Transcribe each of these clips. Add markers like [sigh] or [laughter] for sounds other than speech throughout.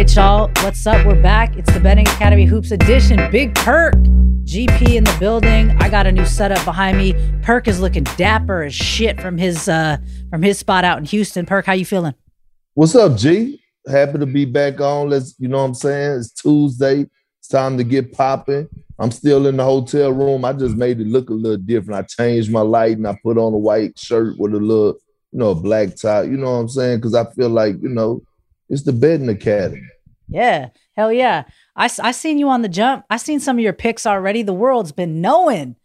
right, y'all. What's up? We're back. It's the Betting Academy Hoops Edition. Big Perk, GP in the building. I got a new setup behind me. Perk is looking dapper as shit from his uh from his spot out in Houston. Perk, how you feeling? What's up, G? Happy to be back on. Let's, you know what I'm saying? It's Tuesday. It's time to get popping. I'm still in the hotel room. I just made it look a little different. I changed my lighting. I put on a white shirt with a little, you know, a black tie. You know what I'm saying? Because I feel like, you know, it's the betting academy. Yeah, hell yeah. I, I seen you on the jump. I seen some of your picks already. The world's been knowing.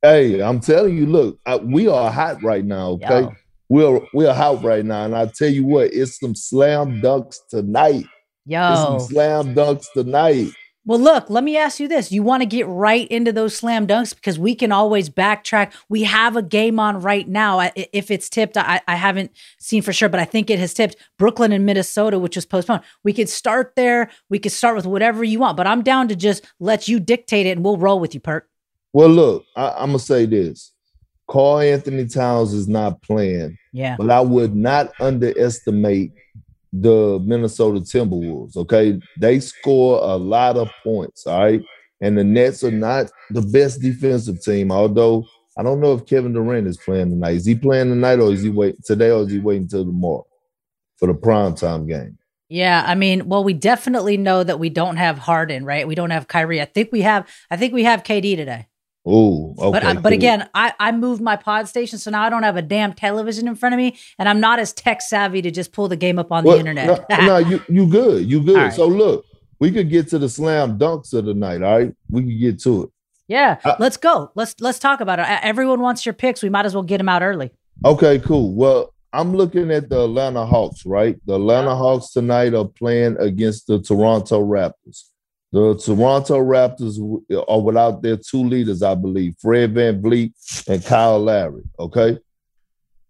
Hey, I'm telling you, look, I, we are hot right now. Okay, Yo. we're we're hot right now, and I tell you what, it's some slam dunks tonight. Yo, it's some slam dunks tonight. Well, look, let me ask you this. You want to get right into those slam dunks because we can always backtrack. We have a game on right now. If it's tipped, I, I haven't seen for sure, but I think it has tipped Brooklyn and Minnesota, which was postponed. We could start there. We could start with whatever you want, but I'm down to just let you dictate it and we'll roll with you, Perk. Well, look, I, I'm going to say this. Karl-Anthony Towns is not playing. Yeah. But I would not underestimate the Minnesota Timberwolves. Okay, they score a lot of points. All right, and the Nets are not the best defensive team. Although I don't know if Kevin Durant is playing tonight. Is he playing tonight, or is he wait today, or is he waiting until tomorrow for the prime time game? Yeah, I mean, well, we definitely know that we don't have Harden, right? We don't have Kyrie. I think we have. I think we have KD today. Oh, okay. But, cool. but again, I, I moved my pod station, so now I don't have a damn television in front of me, and I'm not as tech savvy to just pull the game up on well, the internet. no, no, [laughs] you you good, you good. Right. So look, we could get to the slam dunks of the night. All right, we can get to it. Yeah, I, let's go. Let's let's talk about it. Everyone wants your picks. We might as well get them out early. Okay, cool. Well, I'm looking at the Atlanta Hawks. Right, the Atlanta Hawks tonight are playing against the Toronto Raptors. The Toronto Raptors are without their two leaders, I believe, Fred VanVleet and Kyle Lowry. Okay.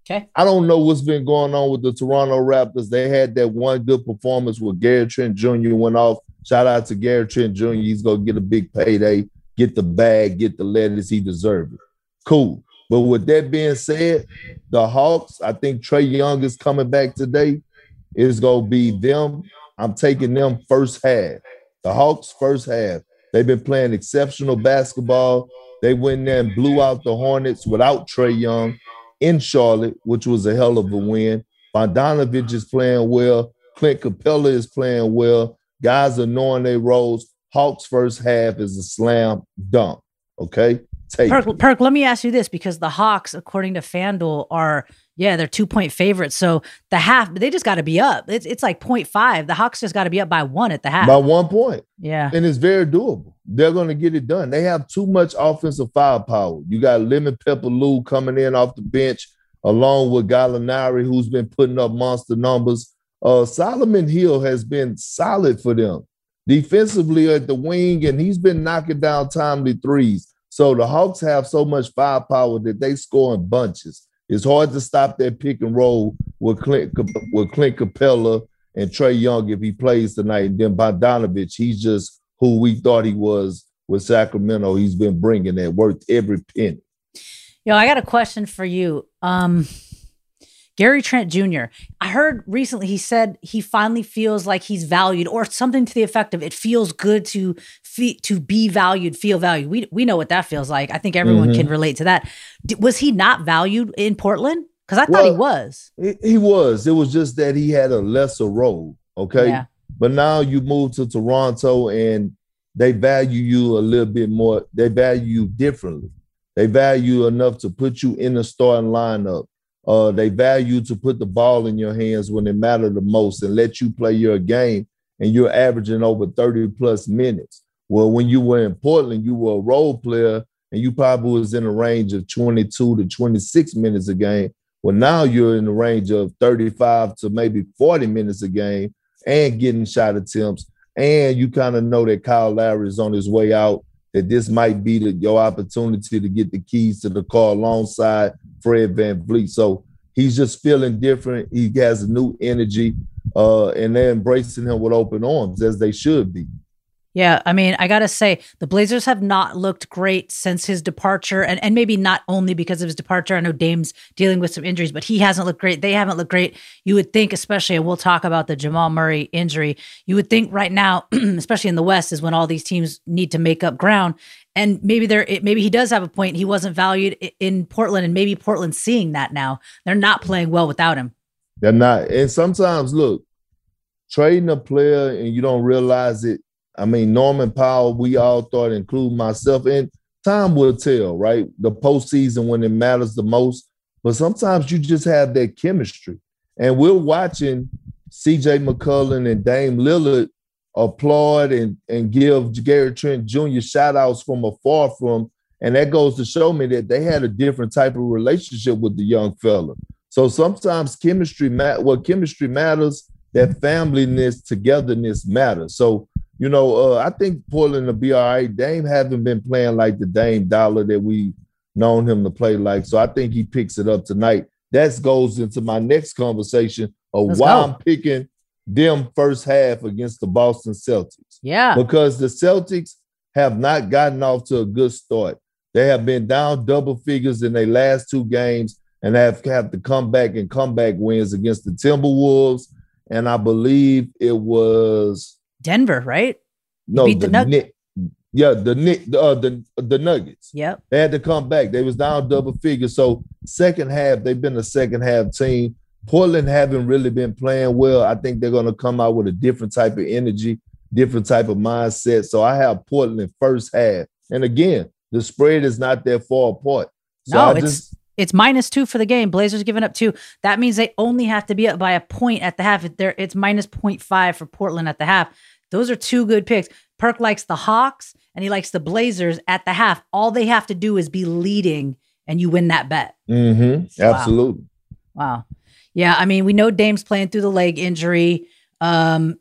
Okay. I don't know what's been going on with the Toronto Raptors. They had that one good performance where Gary Trent Jr. went off. Shout out to Gary Trent Jr. He's gonna get a big payday, get the bag, get the letters. He deserves it. Cool. But with that being said, the Hawks, I think Trae Young is coming back today. It's gonna be them. I'm taking them first half. The Hawks first half, they've been playing exceptional basketball. They went there and blew out the Hornets without Trae Young in Charlotte, which was a hell of a win. Bogdanovich is playing well. Clint Capela is playing well. Guys are knowing their roles. Hawks first half is a slam dunk. Okay. Take Perk, Perk, let me ask you this because the Hawks, according to FanDuel, are yeah, they're two point favorites. So the half, they just got to be up. It's, it's like 0.5. The Hawks just got to be up by one at the half. By one point. Yeah. And it's very doable. They're going to get it done. They have too much offensive firepower. You got Lemon Pepper Lou coming in off the bench, along with Gallinari, who's been putting up monster numbers. Uh, Solomon Hill has been solid for them defensively at the wing, and he's been knocking down timely threes. So the Hawks have so much firepower that they score in bunches. It's hard to stop that pick and roll with Clint with Clint Capela and Trae Young if he plays tonight. And then Bogdanovich, he's just who we thought he was with Sacramento. He's been bringing that worth every penny. Yo, I got a question for you. Um, Gary Trent Jr. I heard recently he said he finally feels like he's valued, or something to the effect of it feels good to fe- to be valued, feel valued. We we know what that feels like. I think everyone mm-hmm. can relate to that. D- was he not valued in Portland? Because I well, thought he was. He was. It was just that he had a lesser role. Okay. Yeah. But now you move to Toronto and they value you a little bit more. They value you differently. They value you enough to put you in the starting lineup uh, they value to put the ball in your hands when it mattered the most and let you play your game. And you're averaging over 30 plus minutes. Well, when you were in Portland, you were a role player and you probably was in a range of 22 to 26 minutes a game. Well, now you're in the range of 35 to maybe 40 minutes a game and getting shot attempts. And you kind of know that Kyle Lowry is on his way out, that this might be the, your opportunity to get the keys to the car alongside Fred VanVleet. So he's just feeling different. He has a new energy, uh, and they're embracing him with open arms as they should be. Yeah, I mean, I gotta say, the Blazers have not looked great since his departure, and and maybe not only because of his departure. I know Dame's dealing with some injuries, but he hasn't looked great. They haven't looked great. You would think, especially, and we'll talk about the Jamal Murray injury. You would think right now, [clears throat] especially in the West, is when all these teams need to make up ground. And maybe there, maybe he does have a point. He wasn't valued in Portland, and maybe Portland's seeing that now. They're not playing well without him. They're not. And sometimes, look, trading a player and you don't realize it I mean, Norman Powell, we all thought, including myself, and time will tell, right? The postseason when it matters the most. But sometimes you just have that chemistry. And we're watching CJ McCollum and Dame Lillard applaud and, and give Gary Trent Jr. shout outs from afar from. And that goes to show me that they had a different type of relationship with the young fella. So sometimes chemistry, ma- well, chemistry matters, that familyness, togetherness matters. So you know, uh, I think Portland will be all right. Dame haven't been playing like the Dame Dollar that we known him to play like. So I think he picks it up tonight. That goes into my next conversation of Let's why go. I'm picking them first half against the Boston Celtics. Yeah. Because the Celtics have not gotten off to a good start. They have been down double figures in their last two games and have have to come back and comeback wins against the Timberwolves. And I believe it was Denver, right? No, beat the, the Nug- yeah, the the uh, the the Nuggets. Yep. They had to come back. They was down double figures. So second half, they've been a second half team. Portland haven't really been playing well. I think they're going to come out with a different type of energy, different type of mindset. So I have Portland first half. And again, the spread is not that far apart. So no, I it's just, it's minus two for the game. Blazers giving up two. That means they only have to be up by a point at the half. There, it's minus 0.5 for Portland at the half. Those are two good picks. Perk likes the Hawks and he likes the Blazers at the half. All they have to do is be leading and you win that bet. Mm-hmm. Absolutely. Wow. wow. Yeah, I mean, we know Dame's playing through the leg injury. Um,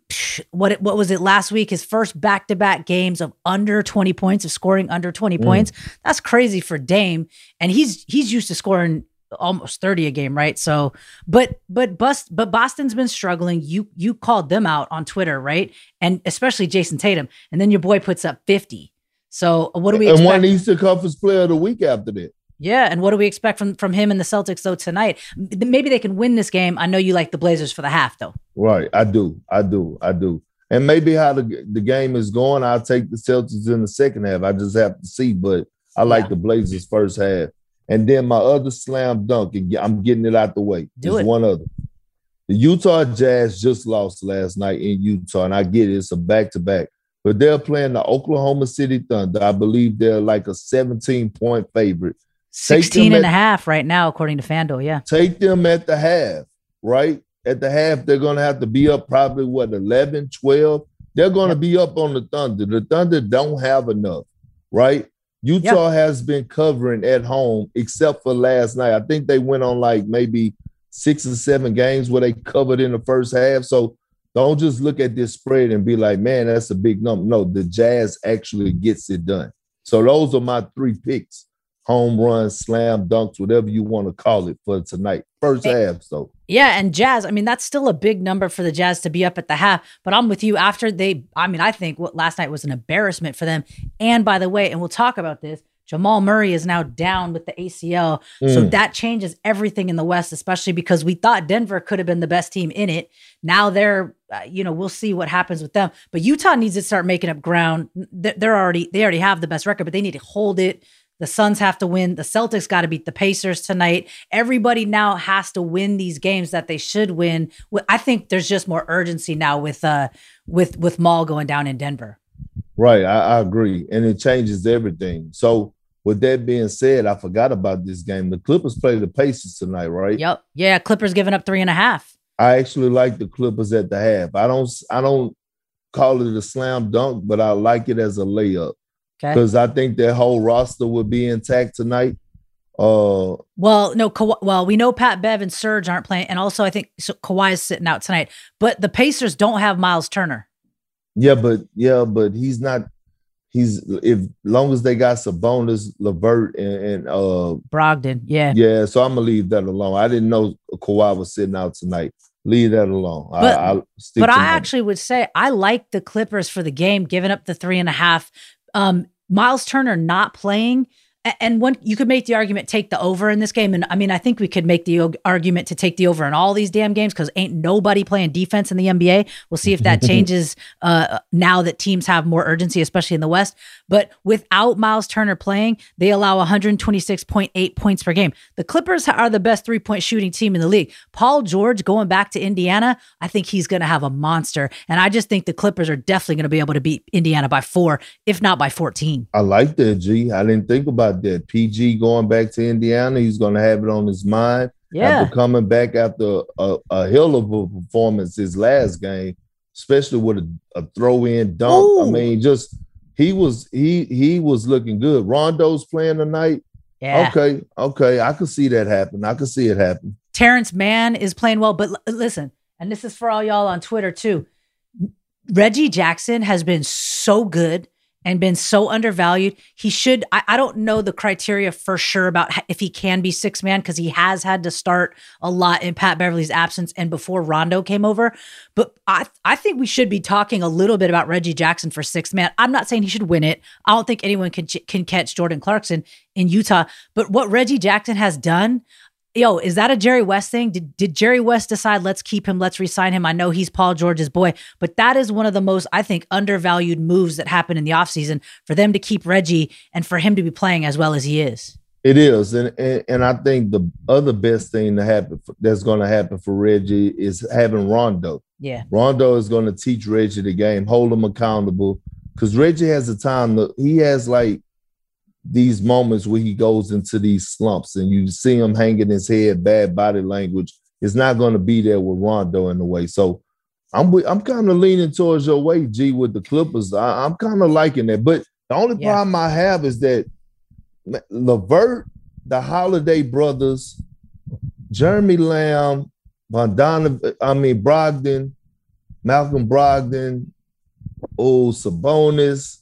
what what was it last week? His first back to back games of under twenty points, of scoring under twenty mm. points. That's crazy for Dame, and he's he's used to scoring almost 30 a game, right? So, but but bust but Boston's been struggling. You you called them out on Twitter, right? And especially Jayson Tatum. And then your boy puts up 50. So what do we And expect? one Eastern Conference player of the week after that. Yeah, and what do we expect from from him and the Celtics though tonight? Maybe they can win this game. I know you like the Blazers for the half though. Right, I do, I do, I do. And maybe how the the game is going, I'll take the Celtics in the second half. I just have to see, but I like yeah. the Blazers first half. And then my other slam dunk, I'm getting it out the way. Do There's it. one other. The Utah Jazz just lost last night in Utah, and I get it, it's a back to back. But they're playing the Oklahoma City Thunder. I believe they're like a 17 point favorite. 16 and at, a half right now, according to FanDuel. Yeah. Take them at the half, right? At the half, they're going to have to be up probably what, 11, 12? They're going to yep. be up on the Thunder. The Thunder don't have enough, right? Utah yep. has been covering at home, except for last night. I think they went on like maybe six or seven games where they covered in the first half. So don't just look at this spread and be like, man, that's a big number. No, the Jazz actually gets it done. So those are my three picks home runs, slam dunks, whatever you want to call it for tonight. First half, so. Yeah, and Jazz, I mean, that's still a big number for the Jazz to be up at the half. But I'm with you after they, I mean, I think what last night was an embarrassment for them. And by the way, and we'll talk about this, Jamal Murray is now down with the ACL. Mm. So that changes everything in the West, especially because we thought Denver could have been the best team in it. Now they're, uh, you know, we'll see what happens with them. But Utah needs to start making up ground. They're already, they already have the best record, but they need to hold it the Suns have to win. The Celtics got to beat the Pacers tonight. Everybody now has to win these games that they should win. I think there's just more urgency now with uh with with Maul going down in Denver. Right, I, I agree, and it changes everything. So with that being said, I forgot about this game. The Clippers play the Pacers tonight, right? Yep. Yeah, Clippers giving up three and a half. I actually like the Clippers at the half. I don't I don't call it a slam dunk, but I like it as a layup. Because I think their whole roster would be intact tonight. Uh, well, no, Ka- well, we know Pat Bev and Serge aren't playing, and also I think so Kawhi is sitting out tonight. But the Pacers don't have Myles Turner. Yeah, but yeah, but he's not. He's if long as they got Sabonis, Levert, and, and uh Brogdon. Yeah, yeah. So I'm gonna leave that alone. I didn't know Kawhi was sitting out tonight. leave that alone. But I, but I actually would say I like the Clippers for the game, giving up the three and a half. Um, Myles Turner not playing and one you could make the argument take the over in this game and i mean i think we could make the argument to take the over in all these damn games because ain't nobody playing defense in the nba we'll see if that [laughs] changes uh, now that teams have more urgency especially in the west. But without myles turner playing they allow 126.8 points per game. The clippers are the best three-point shooting team in the league. Paul george going back to indiana i think he's going to have a monster and i just think the clippers are definitely going to be able to beat indiana by four if not by 14 i like that g. I didn't think about about that. PG going back to Indiana, he's going to have it on his mind. Yeah. After coming back after a, a hell of a performance his last game, especially with a, a throw in dunk. Ooh. I mean, just he was he he was looking good. Rondo's playing tonight. Yeah. Okay. Okay. I could see that happen. I could see it happen. Terance Mann is playing well, but l- listen, and this is for all y'all on Twitter too. Reggie Jackson has been so good and been so undervalued. He should, I, I, don't know the criteria for sure about if he can be six man because he has had to start a lot in Pat Beverley's absence and before Rondo came over. But I, I think we should be talking a little bit about Reggie Jackson for six man. I'm not saying he should win it. I don't think anyone can, can catch Jordan Clarkson in Utah. But what Reggie Jackson has done, yo, is that a Jerry West thing? Did, did Jerry West decide, let's keep him, let's resign him? I know he's Paul George's boy, but that is one of the most, I think, undervalued moves that happened in the offseason for them to keep Reggie and for him to be playing as well as he is. It is. And, and, and I think the other best thing to happen for, that's going to happen for Reggie is having Rondo. Yeah. Rondo is going to teach Reggie the game, hold him accountable. Because Reggie has a time, to, he has like these moments where he goes into these slumps and you see him hanging his head, bad body language. It's not going to be there with Rondo in the way. So I'm I'm kind of leaning towards your way, G, with the Clippers. I, am kind of liking that. But the only yeah. problem I have is that LeVert, the Holiday brothers, Jeremy Lamb, Von Donovan, I mean Brogdon, Malcolm Brogdon, oh Sabonis,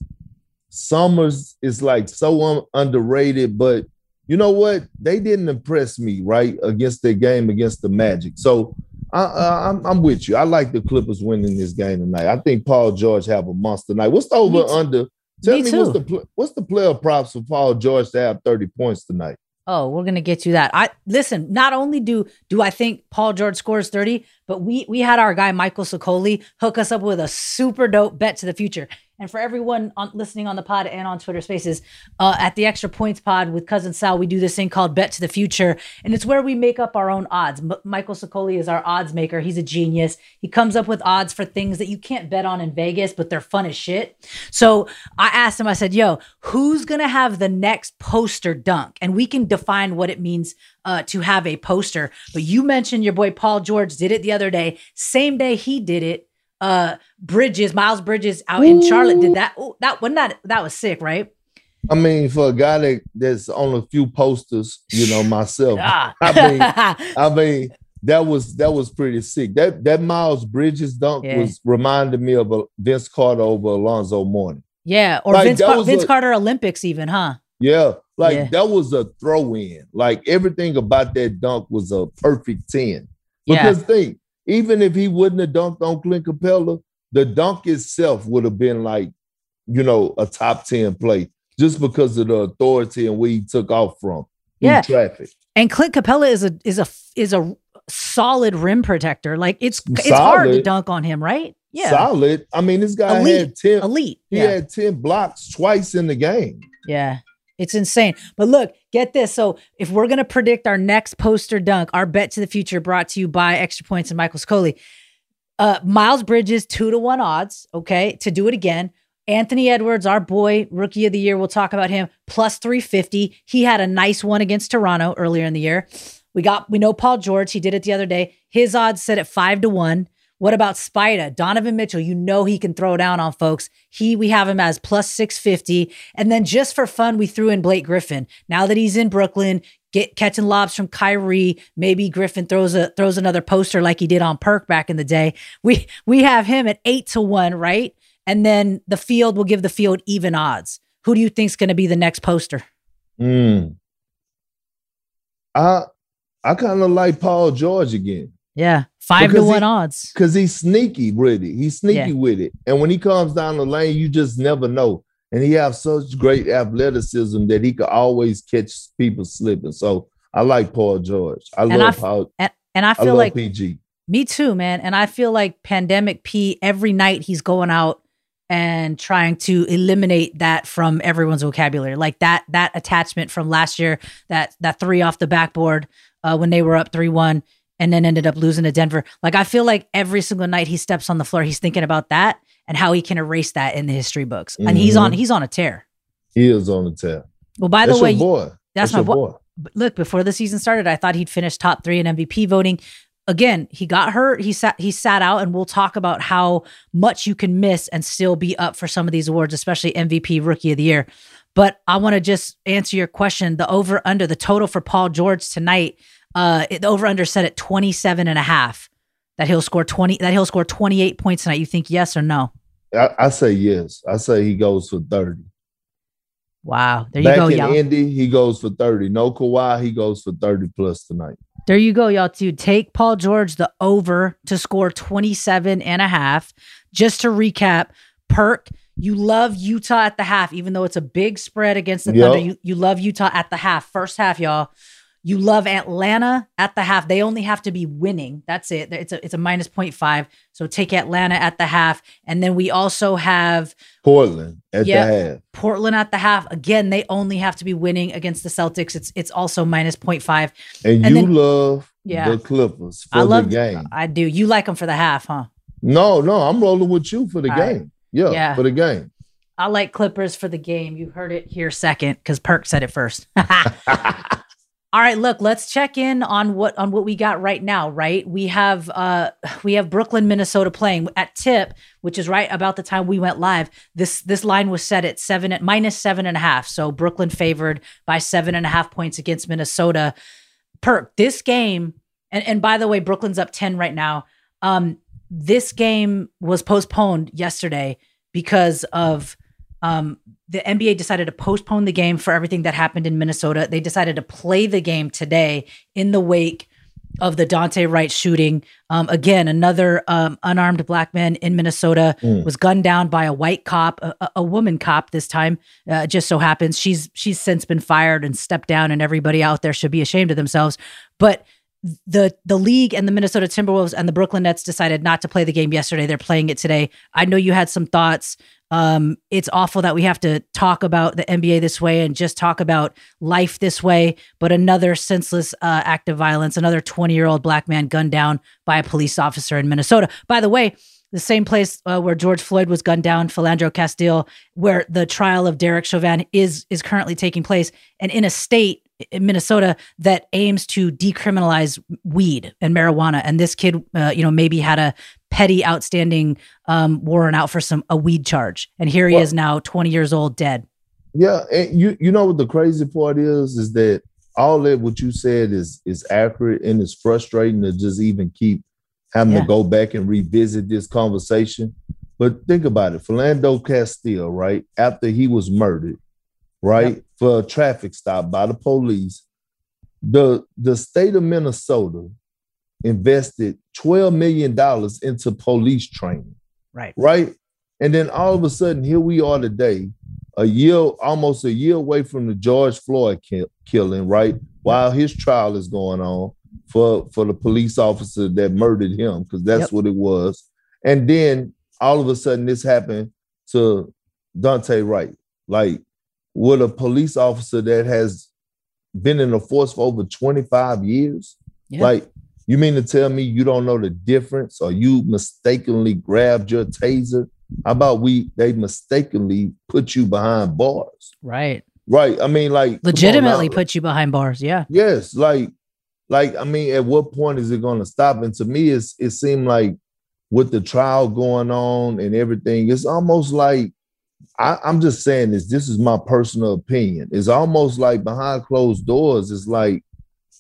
Summers is like so un- underrated, but you know what? They didn't impress me right against their game against the Magic. So I, I, I'm, I'm with you. I like the Clippers winning this game tonight. I think Paul George have a monster night. What's the over under? Tell me, me what's the what's the player props for Paul George to have 30 points tonight? Oh, we're gonna get you that. I listen. Not only do do I think Paul George scores thirty, but we we had our guy Michael Sicoli hook us up with a super dope bet to the future. And for everyone on, listening on the pod and on Twitter Spaces, uh, at the Extra Points Pod with cousin Sal, we do this thing called Bet to the Future, and it's where we make up our own odds. M- Michael Sicoli is our odds maker. He's a genius. He comes up with odds for things that you can't bet on in Vegas, but they're fun as shit. So I asked him. I said, "Yo, who's gonna have the next poster dunk?" And we can define what it means uh, to have a poster. But you mentioned your boy Paul George did it the other day. Same day he did it uh Bridges, Miles Bridges out in Charlotte did that. Ooh, that wasn't that that was sick, right? I mean, for a guy that, that's on a few posters, you know, myself. ah. [laughs] I mean, [laughs] I mean, that was that was pretty sick. That that Miles Bridges dunk yeah. was reminded me of a Vince Carter over Alonzo Mourning. Yeah, or like, Vince, Car- Vince a, Carter Olympics, even, huh? Yeah, like yeah. that was a throw in. Like everything about that dunk was a perfect 10. Because yeah. think, even if he wouldn't have dunked on Clint Capela, the dunk itself would have been like, you know, a top 10 play just because of the authority and where he took off from. Yeah. Traffic. And Clint Capela is a is a is a solid rim protector. Like it's solid. it's hard to dunk on him, right? Yeah. Solid. I mean, this guy elite. had 10 elite. He yeah. had 10 blocks twice in the game. Yeah. It's insane. But look, get this. So if we're gonna predict our next poster dunk, our bet to the future brought to you by Extra Points and Michael Sicoli. Uh, Miles Bridges, two to one odds, okay, to do it again. Anthony Edwards, our boy, rookie of the year, we'll talk about him, plus 350. He had a nice one against Toronto earlier in the year. We got, we know Paul George, he did it the other day. His odds set at five to one. What about Spida? Donovan Mitchell, you know he can throw down on folks. He we have him as plus 650. And then just for fun, we threw in Blake Griffin. Now that he's in Brooklyn, get catching lobs from Kyrie, maybe Griffin throws a throws another poster like he did on Perk back in the day. We we have him at eight to one, right? And then the field will give the field even odds. Who do you think's gonna be the next poster? Hmm. I I kind of like Paul George again. Yeah, five because to one he, odds. Because he's sneaky with it. He's sneaky yeah. with it. And when he comes down the lane, you just never know. And he has such great athleticism that he could always catch people slipping. So I like Paul George. I and love I, how and, and I feel I like PG. Me too, man. And I feel like pandemic P every night he's going out and trying to eliminate that from everyone's vocabulary. Like that that attachment from last year, that that three off the backboard uh, when they were up three one and then ended up losing to Denver. Like I feel like every single night he steps on the floor, he's thinking about that and how he can erase that in the history books. Mm-hmm. And he's on he's on a tear. He is on a tear. Well, by that's the way, boy. That's, that's my boy. boy. Look, before the season started, I thought he'd finish top three in MVP voting. Again, he got hurt. He sat he sat out, and we'll talk about how much you can miss and still be up for some of these awards, especially MVP Rookie of the Year. But I want to just answer your question. The over under the total for Paul George tonight uh, the over under set at 27 and a half that he'll score 20 that he'll score 28 points tonight. You think yes or no? I, I say yes. I say he goes for 30. Wow. There you Back go, in y'all. Indy, he goes for 30. No Kawhi, he goes for 30 plus tonight. There you go, y'all. To take Paul George the over to score 27 and a half. Just to recap, Perk, you love Utah at the half, even though it's a big spread against the yep. Thunder. You, you love Utah at the half, first half, y'all. You love Atlanta at the half. They only have to be winning. That's it. It's a it's a minus 0.5. So take Atlanta at the half. And then we also have Portland at yeah, the half. Portland at the half. Again, they only have to be winning against the Celtics. It's it's also minus 0.5. And, and you then, love yeah, the Clippers for I love, the game. I do. You like them for the half, huh? No, no, I'm rolling with you for the All game. Right. Yeah, yeah, for the game. I like Clippers for the game. You heard it here second because Perk said it first. [laughs] [laughs] All right, look, let's check in on what on what we got right now, right? We have uh we have Brooklyn, Minnesota playing at tip, which is right about the time we went live. This this line was set at seven at minus seven and a half. So Brooklyn favored by seven and a half points against Minnesota. Perk, this game, and, and by the way, Brooklyn's up 10 right now. Um, this game was postponed yesterday because of um the NBA decided to postpone the game for everything that happened in Minnesota. They decided to play the game today in the wake of the Daunte Wright shooting. Um, again, another um, unarmed black man in Minnesota mm. was gunned down by a white cop, a, a woman cop this time. Uh, just so happens she's she's since been fired and stepped down, and everybody out there should be ashamed of themselves. But the the league and the Minnesota Timberwolves and the Brooklyn Nets decided not to play the game yesterday. They're playing it today. I know you had some thoughts. Um, it's awful that we have to talk about the NBA this way and just talk about life this way. But another senseless uh, act of violence, another 20 year old black man gunned down by a police officer in Minnesota. By the way, the same place uh, where George Floyd was gunned down, Philando Castile, where the trial of Derek Chauvin is is currently taking place, and in a state Minnesota that aims to decriminalize weed and marijuana. And this kid, uh, you know, maybe had a petty, outstanding um, warrant out for some a weed charge, and here he well, is now, twenty years old, dead. Yeah, and you you know what the crazy part is is that all that what you said is is accurate and it's frustrating to just even keep having yeah. to go back and revisit this conversation. But think about it, Philando Castile, right after he was murdered, right yep. for a traffic stop by the police, the the state of Minnesota invested $12 million into police training. Right. Right. And then all of a sudden, here we are today, a year, almost a year away from the George Floyd ki- killing, right? While his trial is going on for, for the police officer that murdered him, because that's yep. what it was. And then all of a sudden, this happened to Daunte Wright. Like, with a police officer that has been in the force for over 25 years, yeah. like you mean to tell me you don't know the difference or you mistakenly grabbed your taser? How about we they mistakenly put you behind bars? Right. Right. I mean, like legitimately put you behind bars. Yeah. Yes. Like, like, I mean, at what point is it gonna stop? And to me, it's it seemed like with the trial going on and everything, it's almost like I, am just saying this. This is my personal opinion. It's almost like behind closed doors. It's like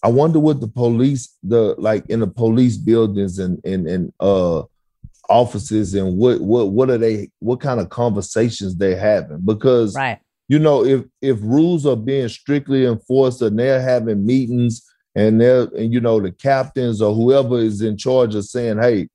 I wonder what the police, the like in the police buildings and and and uh offices and what what what are they what kind of conversations they're having because right you know if if rules are being strictly enforced and they're having meetings and they're and you know the captains or whoever is in charge of saying, "Hey,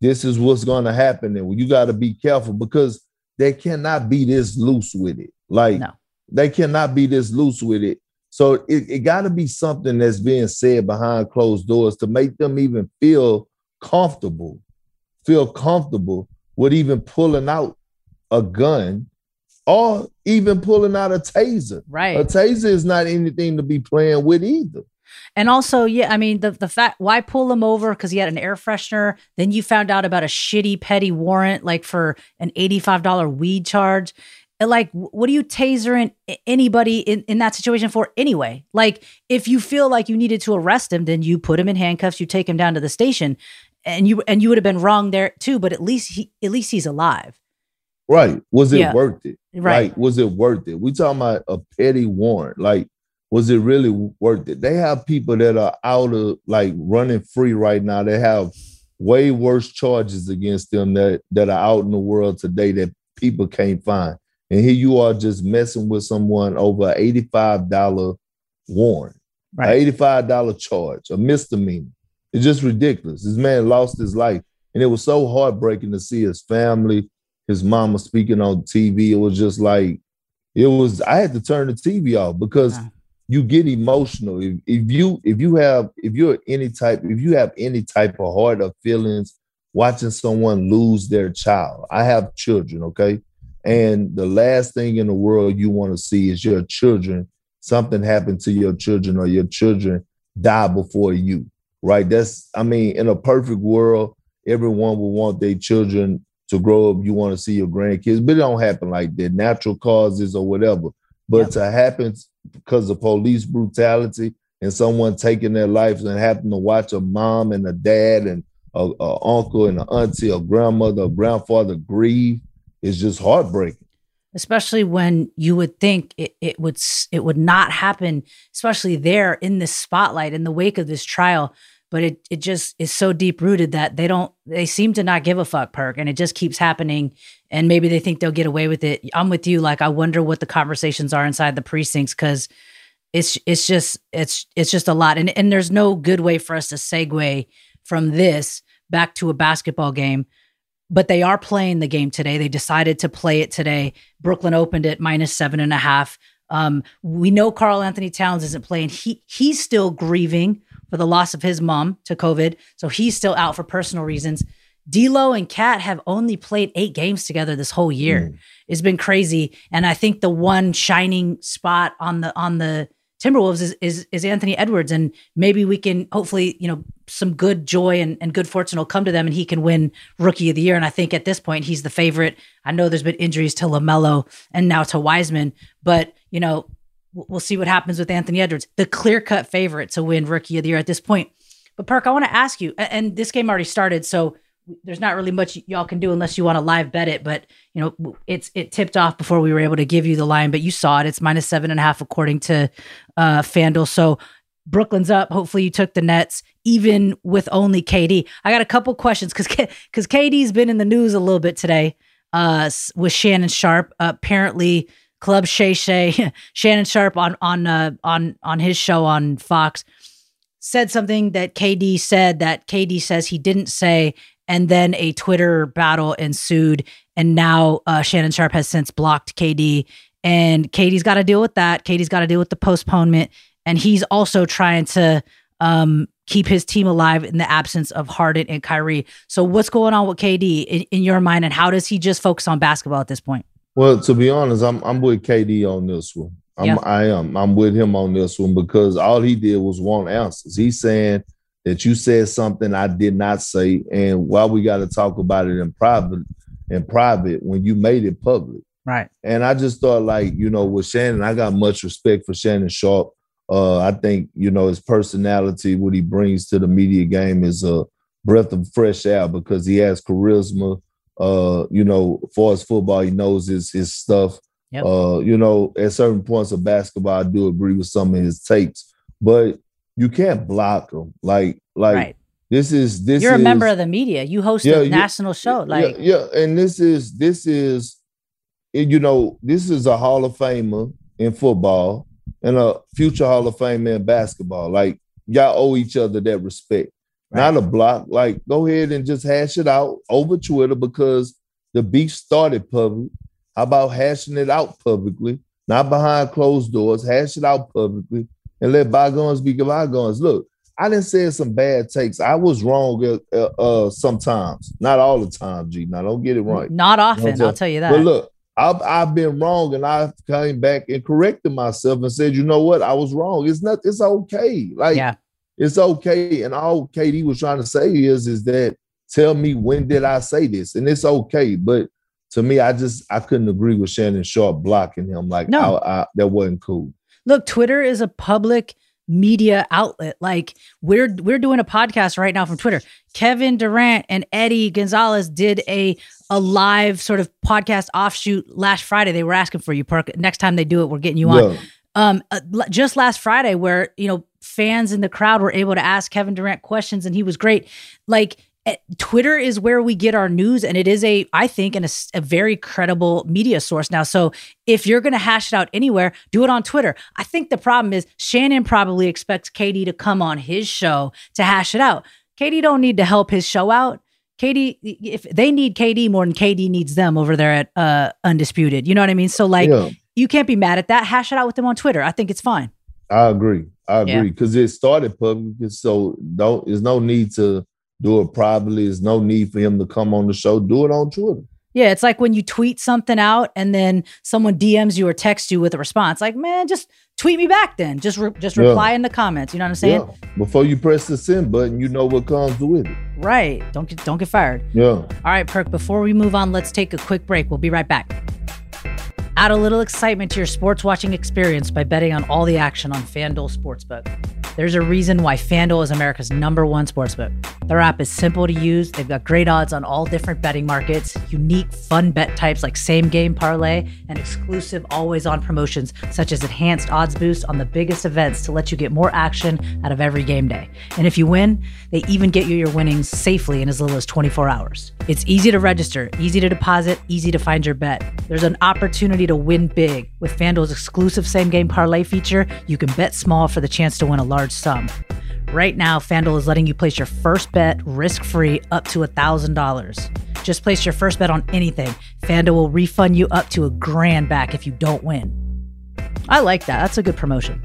this is what's going to happen," and you got to be careful because they cannot be this loose with it. Like no. they cannot be this loose with it. So it, it got to be something that's being said behind closed doors to make them even feel comfortable, feel comfortable with even pulling out a gun or even pulling out a taser. Right. A taser is not anything to be playing with either. And also, yeah, I mean, the the fact why pull him over because he had an air freshener. Then you found out about a shitty petty warrant, like for an eighty five dollar weed charge. Like, what are you tasering anybody in, in that situation for anyway? Like, if you feel like you needed to arrest him, then you put him in handcuffs, you take him down to the station, and you and you would have been wrong there too. But at least he at least he's alive. Right. Was it yeah. worth it? Right. Like, was it worth it? We talking about a petty warrant. Like, was it really worth it? They have people that are out of like running free right now. They have way worse charges against them that that are out in the world today that people can't find. And here you are just messing with someone over $85 warrant, right. $85 charge, a misdemeanor. It's just ridiculous. This man lost his life. And it was so heartbreaking to see his family, his mama speaking on TV. It was just like, it was, I had to turn the TV off because you get emotional. If, if you if you have if you're any type if you have any type of heart of feelings watching someone lose their child. I have children, okay? And the last thing in the world you want to see is your children, something happen to your children or your children die before you, right? That's, I mean, in a perfect world, everyone will want their children to grow up. You want to see your grandkids, but it don't happen like that. Natural causes or whatever. But yep. to happen because of police brutality and someone taking their lives and having to watch a mom and a dad and a, a uncle and an auntie, a grandmother, a grandfather grieve is just heartbreaking especially when you would think it, it would it would not happen especially there in this spotlight in the wake of this trial but it it just is so deep rooted that they don't they seem to not give a fuck perk and it just keeps happening and maybe they think they'll get away with it i'm with you like i wonder what the conversations are inside the precincts because it's it's just it's it's just a lot and and there's no good way for us to segue from this back to a basketball game but they are playing the game today. They decided to play it today. Brooklyn opened it minus seven and a half. Um, we know Karl-Anthony Towns isn't playing. He he's still grieving for the loss of his mom to COVID, so he's still out for personal reasons. D'Lo and Cat have only played eight games together this whole year. Mm. It's been crazy, and I think the one shining spot on the on the Timberwolves is, is is Anthony Edwards, and maybe we can hopefully you know some good joy and, and good fortune will come to them, and he can win Rookie of the Year. And I think at this point he's the favorite. I know there's been injuries to LaMelo and now to Wiseman, but you know we'll see what happens with Anthony Edwards, the clear cut favorite to win Rookie of the Year at this point. But Perk, I want to ask you, and this game already started, so there's not really much y'all can do unless you want to live bet it. But you know, it's it tipped off before we were able to give you the line, but you saw it. It's minus seven and a half according to uh FanDuel. So Brooklyn's up. Hopefully, you took the Nets, even with only KD. I got a couple questions because because KD's been in the news a little bit today. Uh, with Shannon Sharpe. uh, apparently Club Shay Shay, [laughs] Shannon Sharpe on on uh, on on his show on Fox said something that KD said that KD says he didn't say, and then a Twitter battle ensued, and now uh, Shannon Sharpe has since blocked KD, and KD's got to deal with that. KD's got to deal with the postponement, and he's also trying to um, keep his team alive in the absence of Harden and Kyrie. So, what's going on with KD in, in your mind, and how does he just focus on basketball at this point? Well, to be honest, I'm I'm with KD on this one. I'm yeah. I am I'm with him on this one because all he did was want answers. He's saying that you said something I did not say, and why we got to talk about it in private, in private, when you made it public, right? And I just thought, like you know, with Shannon, I got much respect for Shannon Sharpe. Uh, I think you know his personality, what he brings to the media game, is a breath of fresh air because he has charisma. Uh, you know, for his football, he knows his his stuff. Yep. Uh, you know, at certain points of basketball, I do agree with some of his takes, but you can't block them. Like like right. this is this. You're is, a member of the media. You host yeah, a national show. Like yeah, yeah, and this is this is you know this is a Hall of Famer in football and a future Hall of Famer in basketball. Like y'all owe each other that respect. Right. Not a block. Like, go ahead and just hash it out over Twitter because the beef started public. How about hashing it out publicly, not behind closed doors? Hash it out publicly and let bygones be bygones. Look, I didn't say some bad takes. I was wrong uh, uh, uh, sometimes, not all the time. G, now don't get it right. Not often, you know I'll tell you that. But look, I've, I've been wrong, and I came back and corrected myself and said, you know what, I was wrong. It's not. It's okay. Like, yeah. It's okay. And all KD was trying to say is, is that tell me when did I say this, and it's okay. But to me, I just I couldn't agree with Shannon Sharpe blocking him. Like, no, I, I, that wasn't cool. Look, Twitter is a public media outlet. Like we're we're doing a podcast right now from Twitter. Kevin Durant and Eddie Gonzalez did a a live sort of podcast offshoot last Friday. They were asking for you, Perk. Next time they do it, we're getting you on. Yeah. Um, uh, just last Friday, where you know fans in the crowd were able to ask Kevin Durant questions, and he was great. Like Eh, Twitter is where we get our news, and it is a, I think, and a, a very credible media source now. So if you're going to hash it out anywhere, do it on Twitter. I think the problem is Shannon probably expects KD to come on his show to hash it out. KD don't need to help his show out. KD, if they need KD more than KD needs them over there at uh, Undisputed, you know what I mean? So like, yeah. you can't be mad at that. Hash it out with them on Twitter. I think it's fine. I agree. I agree because yeah. it started public, so don't. There's no need to do it privately. There's no need for him to come on the show. Do it on Twitter. Yeah, it's like when you tweet something out and then someone DMs you or texts you with a response. Like, man, just tweet me back then. Just re- just reply yeah. in the comments. You know what I'm saying? Yeah. Before you press the send button, you know what comes with it. Right. Don't get don't get fired. Yeah. All right, Perk. Before we move on, let's take a quick break. We'll be right back. Add a little excitement to your sports watching experience by betting on all the action on FanDuel Sportsbook. There's a reason why FanDuel is America's number one sportsbook. Their app is simple to use. They've got great odds on all different betting markets, unique fun bet types like same game parlay, and exclusive always on promotions such as enhanced odds boost on the biggest events to let you get more action out of every game day. And if you win, they even get you your winnings safely in as little as 24 hours. It's easy to register, easy to deposit, easy to find your bet. There's an opportunity to win big. With FanDuel's exclusive same game parlay feature, you can bet small for the chance to win a large sum. Right now, FanDuel is letting you place your first bet risk free up to $1,000. Just place your first bet on anything. FanDuel will refund you up to a grand back if you don't win. I like that. That's a good promotion.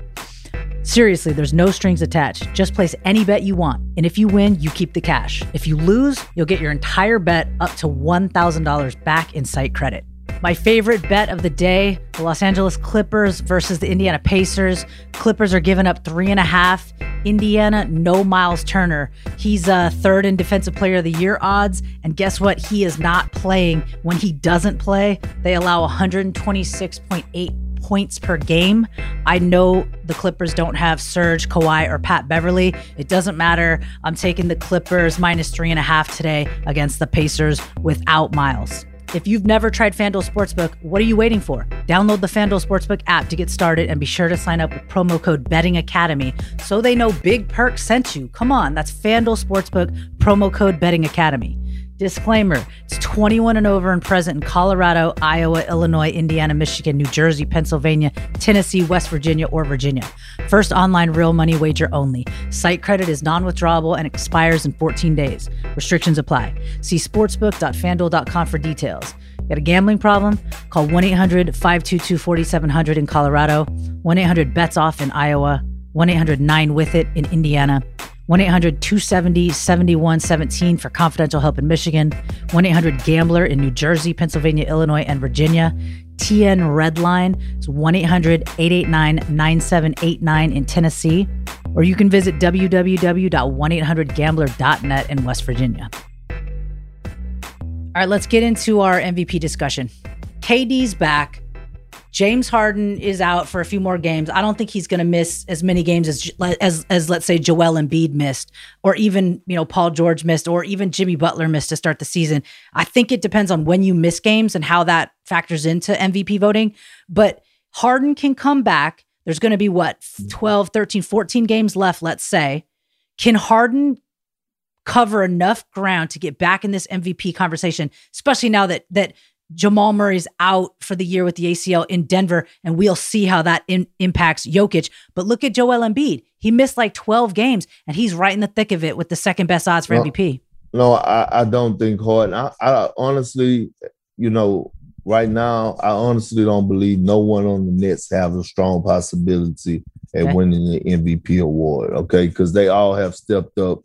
Seriously, there's no strings attached. Just place any bet you want. And if you win, you keep the cash. If you lose, you'll get your entire bet up to $1,000 back in site credit. My favorite bet of the day the Los Angeles Clippers versus the Indiana Pacers. Clippers are giving up three and a half. Indiana, no Myles Turner. He's a uh, third in Defensive Player of the Year odds. And guess what? He is not playing. When he doesn't play, they allow 126.8 points per game. I know the Clippers don't have Serge, Kawhi, or Pat Beverley. It doesn't matter. I'm taking the Clippers minus three and a half today against the Pacers without Myles. If you've never tried FanDuel Sportsbook, what are you waiting for? Download the FanDuel Sportsbook app to get started and be sure to sign up with promo code Betting Academy so they know Big Perk sent you. Come on, that's FanDuel Sportsbook, promo code Betting Academy. Disclaimer it's 21 and over and present in Colorado, Iowa, Illinois, Indiana, Michigan, New Jersey, Pennsylvania, Tennessee, West Virginia, or Virginia. First online real money wager only. Site credit is non withdrawable and expires in 14 days. Restrictions apply. See sportsbook.fanduel.com for details. Got a gambling problem? Call 1 800 522 4700 in Colorado, 1 800 bets off in Iowa, 1 800 9 with it in Indiana. 1 800 270 7117 for confidential help in Michigan, 1 800 Gambler in New Jersey, Pennsylvania, Illinois, and Virginia. TN Redline is 1 800 889 9789 in Tennessee. Or you can visit www.1800gambler.net in West Virginia. All right, let's get into our MVP discussion. KD's back. James Harden is out for a few more games. I don't think he's going to miss as many games as as as let's say Joel Embiid missed, or even you know Paul George missed, or even Jimmy Butler missed to start the season. I think it depends on when you miss games and how that factors into MVP voting. But Harden can come back. There's going to be what 12, 13, 14 games left, let's say. Can Harden cover enough ground to get back in this MVP conversation, especially now that that Jamal Murray's out for the year with the ACL in Denver, and we'll see how that in, impacts Jokic. But look at Joel Embiid. He missed like 12 games, and he's right in the thick of it with the second best odds for no, MVP. No, I, I don't think Harden. I, I honestly, you know, right now, I honestly don't believe no one on the Nets have a strong possibility at okay. winning the MVP award. Okay, because they all have stepped up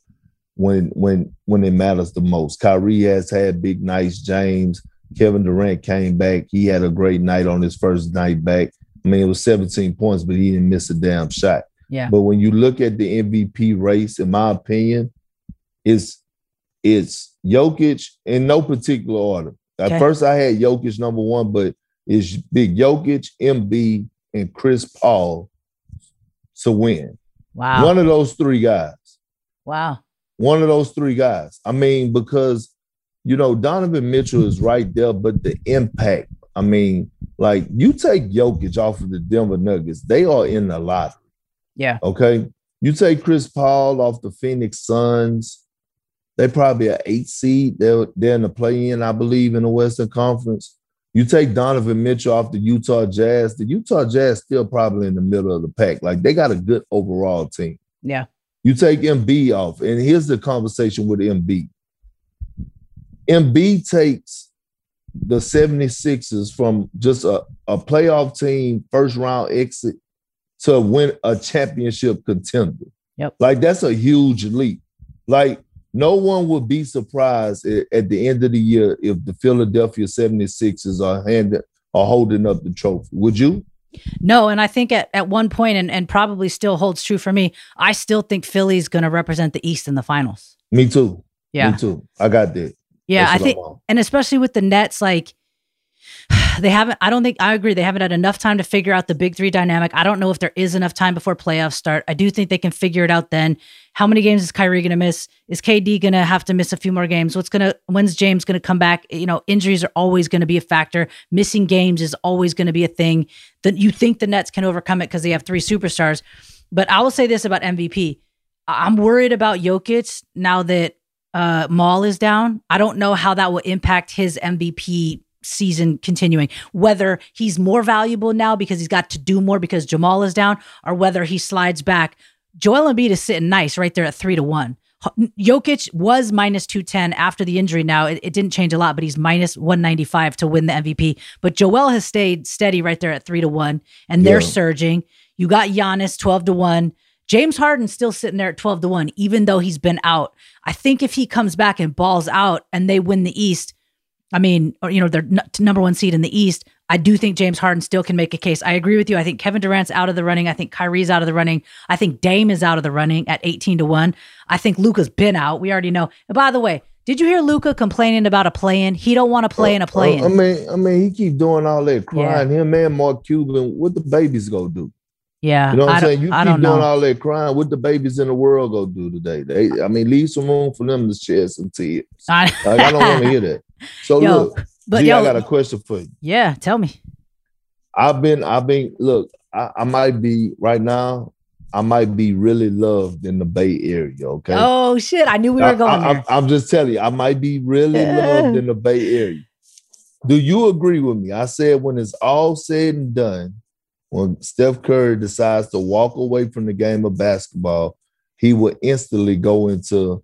when when when it matters the most. Kyrie has had big nights. James, Kevin Durant came back. He had a great night on his first night back. I mean, it was 17 points, but he didn't miss a damn shot. Yeah. But when you look at the MVP race, in my opinion, it's it's Jokic in no particular order. Okay. At first, I had Jokic number one, but it's big Jokic, Embiid, and Chris Paul to win. Wow. One of those three guys. Wow. One of those three guys. I mean, because you know, Donovan Mitchell is right there, but the impact, I mean, like you take Jokic off of the Denver Nuggets, they are in the lottery. Yeah. Okay. You take Chris Paul off the Phoenix Suns, they probably an eight seed. They're, they're in the play-in, I believe, in the Western Conference. You take Donovan Mitchell off the Utah Jazz, the Utah Jazz still probably in the middle of the pack. Like they got a good overall team. Yeah. You take Embiid off, and here's the conversation with Embiid. Embiid takes the 76ers from just a, a playoff team, first round exit, to win a championship contender. Yep. Like that's a huge leap. Like no one would be surprised at, at the end of the year if the Philadelphia 76ers are handing are holding up the trophy. Would you? No, and I think at, at one point, and, and probably still holds true for me, I still think Philly's going to represent the East in the finals. Me too. Yeah. Me too. I got that. Yeah, I think, and especially with the Nets, like [sighs] they haven't. I don't think I agree. They haven't had enough time to figure out the big three dynamic. I don't know if there is enough time before playoffs start. I do think they can figure it out then. How many games is Kyrie going to miss? Is KD going to have to miss a few more games? What's going to? When's James going to come back? You know, injuries are always going to be a factor. Missing games is always going to be a thing. That you think the Nets can overcome it because they have three superstars. But I will say this about MVP. I'm worried about Jokic now that uh, Maul is down. I don't know how that will impact his MVP season continuing. Whether he's more valuable now because he's got to do more because Jamal is down, or whether he slides back. Joel Embiid is sitting nice right there at three to one. Jokic was minus 210 after the injury. Now it, it, didn't change a lot, but he's minus 195 to win the MVP. But Joel has stayed steady right there at three to one, and they're yeah. surging. You got Giannis 12 to one. James Harden's still sitting there at 12 to 1, even though he's been out. I think if he comes back and balls out and they win the East, I mean, or, you know, they're n- number one seed in the East. I do think James Harden still can make a case. I agree with you. I think Kevin Durant's out of the running. I think Kyrie's out of the running. I think Dame is out of the running at 18 to 1. I think Luka's been out. We already know. And by the way, did you hear Luka complaining about a play-in? He don't want to play uh, in a play-in. Uh, I mean, I mean, he keep doing all that crying. Yeah. Him, man, Mark Cuban. What the babies gonna do? Yeah. You know what I am saying? You keep doing know. all that crying. What the babies in the world go do today? They, I mean, leave some room for them to shed some tears. I, like, I don't want to hear that. [laughs] So yo, look, but G, yo, I got a question for you. Yeah, tell me. I've been, I've been, look, I, I might be right now, I might be really loved in the Bay Area. Okay. Oh shit! I knew we were going I, there. I, am just telling you, I might be really loved in the Bay Area. Do you agree with me? I said when it's all said and done, when Steph Curry decides to walk away from the game of basketball, he will instantly go into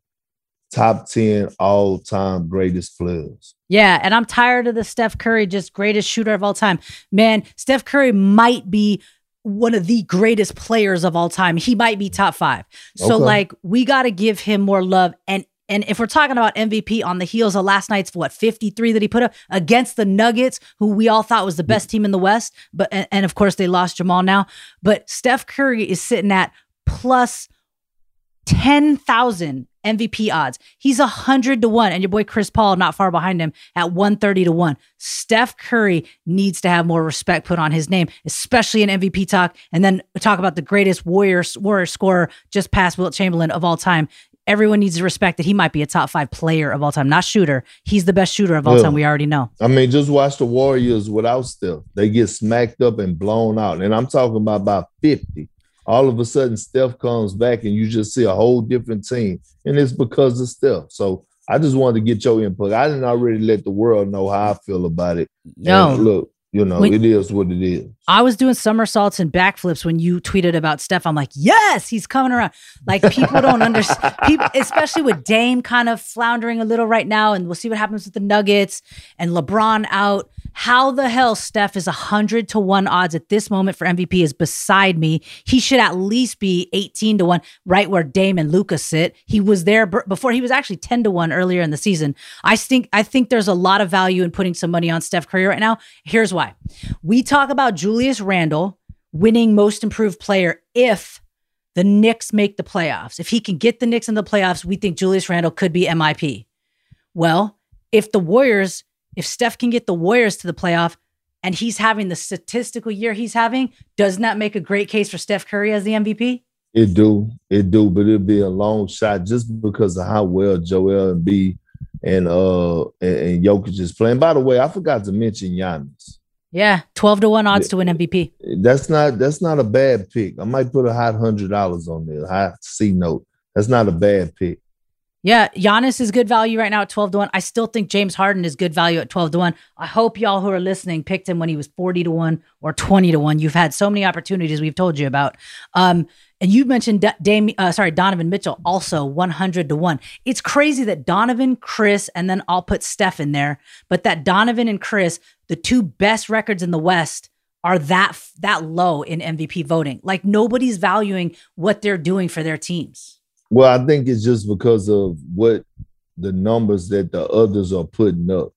top 10 all time greatest players. Yeah. And I'm tired of the Steph Curry, just greatest shooter of all time. Man, Steph Curry might be one of the greatest players of all time. He might be top five. So, okay. like, we got to give him more love. And and if we're talking about MVP on the heels of last night's what 53 that he put up against the Nuggets, who we all thought was the best team in the West, but and, and of course they lost Jamal now, but Steph Curry is sitting at plus 10,000 MVP odds. He's 100 to 1 and your boy Chris Paul not far behind him at 130 to 1. Steph Curry needs to have more respect put on his name, especially in MVP talk and then talk about the greatest warrior warrior scorer just past Wilt Chamberlain of all time everyone needs to respect that he might be a top five player of all time, not shooter. He's the best shooter of all time. We already know. I mean, just watch the Warriors without Steph. They get smacked up and blown out. And I'm talking about about 50. All of a sudden, Steph comes back and you just see a whole different team. And it's because of Steph. So I just wanted to get your input. I didn't already let the world know how I feel about it. No, look, you know, when, it is what it is. I was doing somersaults and backflips when you tweeted about Steph. I'm like, yes, he's coming around. Like people don't understand, [laughs] people, especially with Dame kind of floundering a little right now, and we'll see what happens with the Nuggets and LeBron out. How the hell Steph is 100 to 1 odds at this moment for MVP is beside me. He should at least be 18 to 1, right where Dame and Luka sit. He was there b- before he was actually 10 to 1 earlier in the season. I think I think there's a lot of value in putting some money on Steph Curry right now. Here's why. We talk about Julius Randle winning most improved player if the Knicks make the playoffs. If he can get the Knicks in the playoffs, we think Julius Randle could be MIP. Well, if the Warriors if Steph can get the Warriors to the playoff and he's having the statistical year he's having, doesn't that make a great case for Steph Curry as the MVP? It do, it do, but it'll be a long shot just because of how well Joel Embiid and uh and, and Jokic is playing. By the way, I forgot to mention Giannis. Yeah, twelve to one odds to win MVP. That's not that's not a bad pick. I might put a hot hundred dollars on there, high C note. That's not a bad pick. Yeah, Giannis is good value right now at 12 to 1. I still think James Harden is good value at 12 to 1. I hope y'all who are listening picked him when he was 40 to 1 or 20 to 1. You've had so many opportunities we've told you about. Um, and you mentioned D- uh, sorry, Donovan Mitchell also 100 to 1. It's crazy that Donovan, Chris, and then I'll put Steph in there, but that Donovan and Chris, the two best records in the West, are that that low in MVP voting. Like nobody's valuing what they're doing for their teams. Well, I think it's just because of what the numbers that the others are putting up.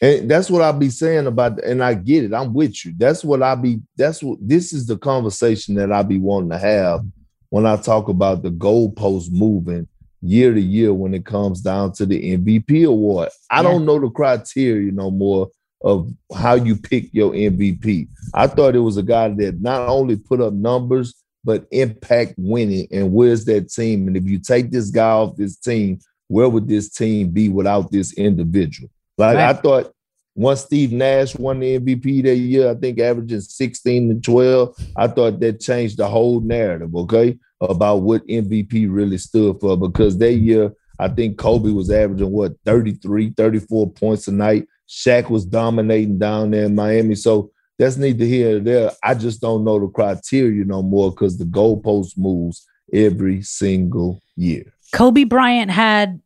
And that's what I'll be saying about, and I get it. I'm with you. That's what I'll be, that's what this is the conversation that I'll be wanting to have when I talk about the goalpost moving year to year when it comes down to the MVP award. I yeah. don't know the criteria no more of how you pick your MVP. I thought it was a guy that not only put up numbers, but impact winning. And where's that team? And if you take this guy off this team, where would this team be without this individual? Like right. I thought once Steve Nash won the MVP that year, I think averaging 16 and 12, I thought that changed the whole narrative, okay, about what MVP really stood for. Because that year, I think Kobe was averaging what 33, 34 points a night. Shaq was dominating down there in Miami. So that's neither here nor there. I just don't know the criteria no more because the goalpost moves every single year. Kobe Bryant had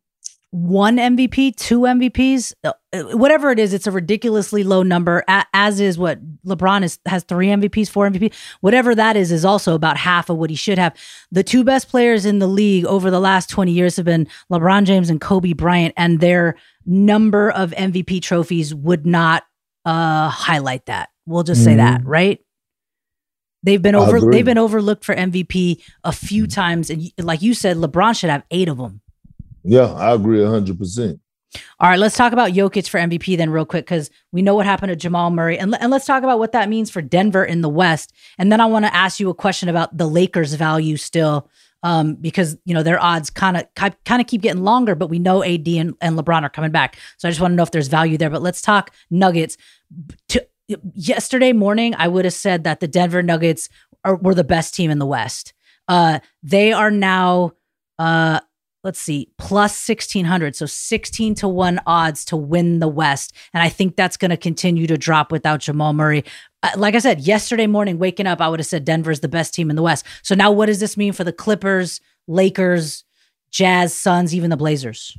one MVP, two MVPs, whatever it is. It's a ridiculously low number. As is what LeBron is has three MVPs, four MVP. Whatever that is, is also about half of what he should have. The two best players in the league over the last twenty years have been LeBron James and Kobe Bryant, and their number of MVP trophies would not uh, highlight that. We'll just say mm-hmm. that, right? They've been over they've been overlooked for MVP a few times, and like you said, LeBron should have eight of them. Yeah, I agree hundred percent. All right, let's talk about Jokic for MVP then, real quick, because we know what happened to Jamal Murray, and and let's talk about what that means for Denver in the West, and then I want to ask you a question about the Lakers' value still, um, because you know their odds kind of kind of keep getting longer, but we know AD and, and LeBron are coming back, so I just want to know if there's value there. But let's talk Nuggets. To, yesterday morning, I would have said that the Denver Nuggets are, were the best team in the West. Uh, they are now, uh, let's see, plus 1600. So 16 to 1 odds to win the West. And I think that's going to continue to drop without Jamal Murray. Uh, like I said, yesterday morning, waking up, I would have said Denver's the best team in the West. So now what does this mean for the Clippers, Lakers, Jazz, Suns, even the Blazers?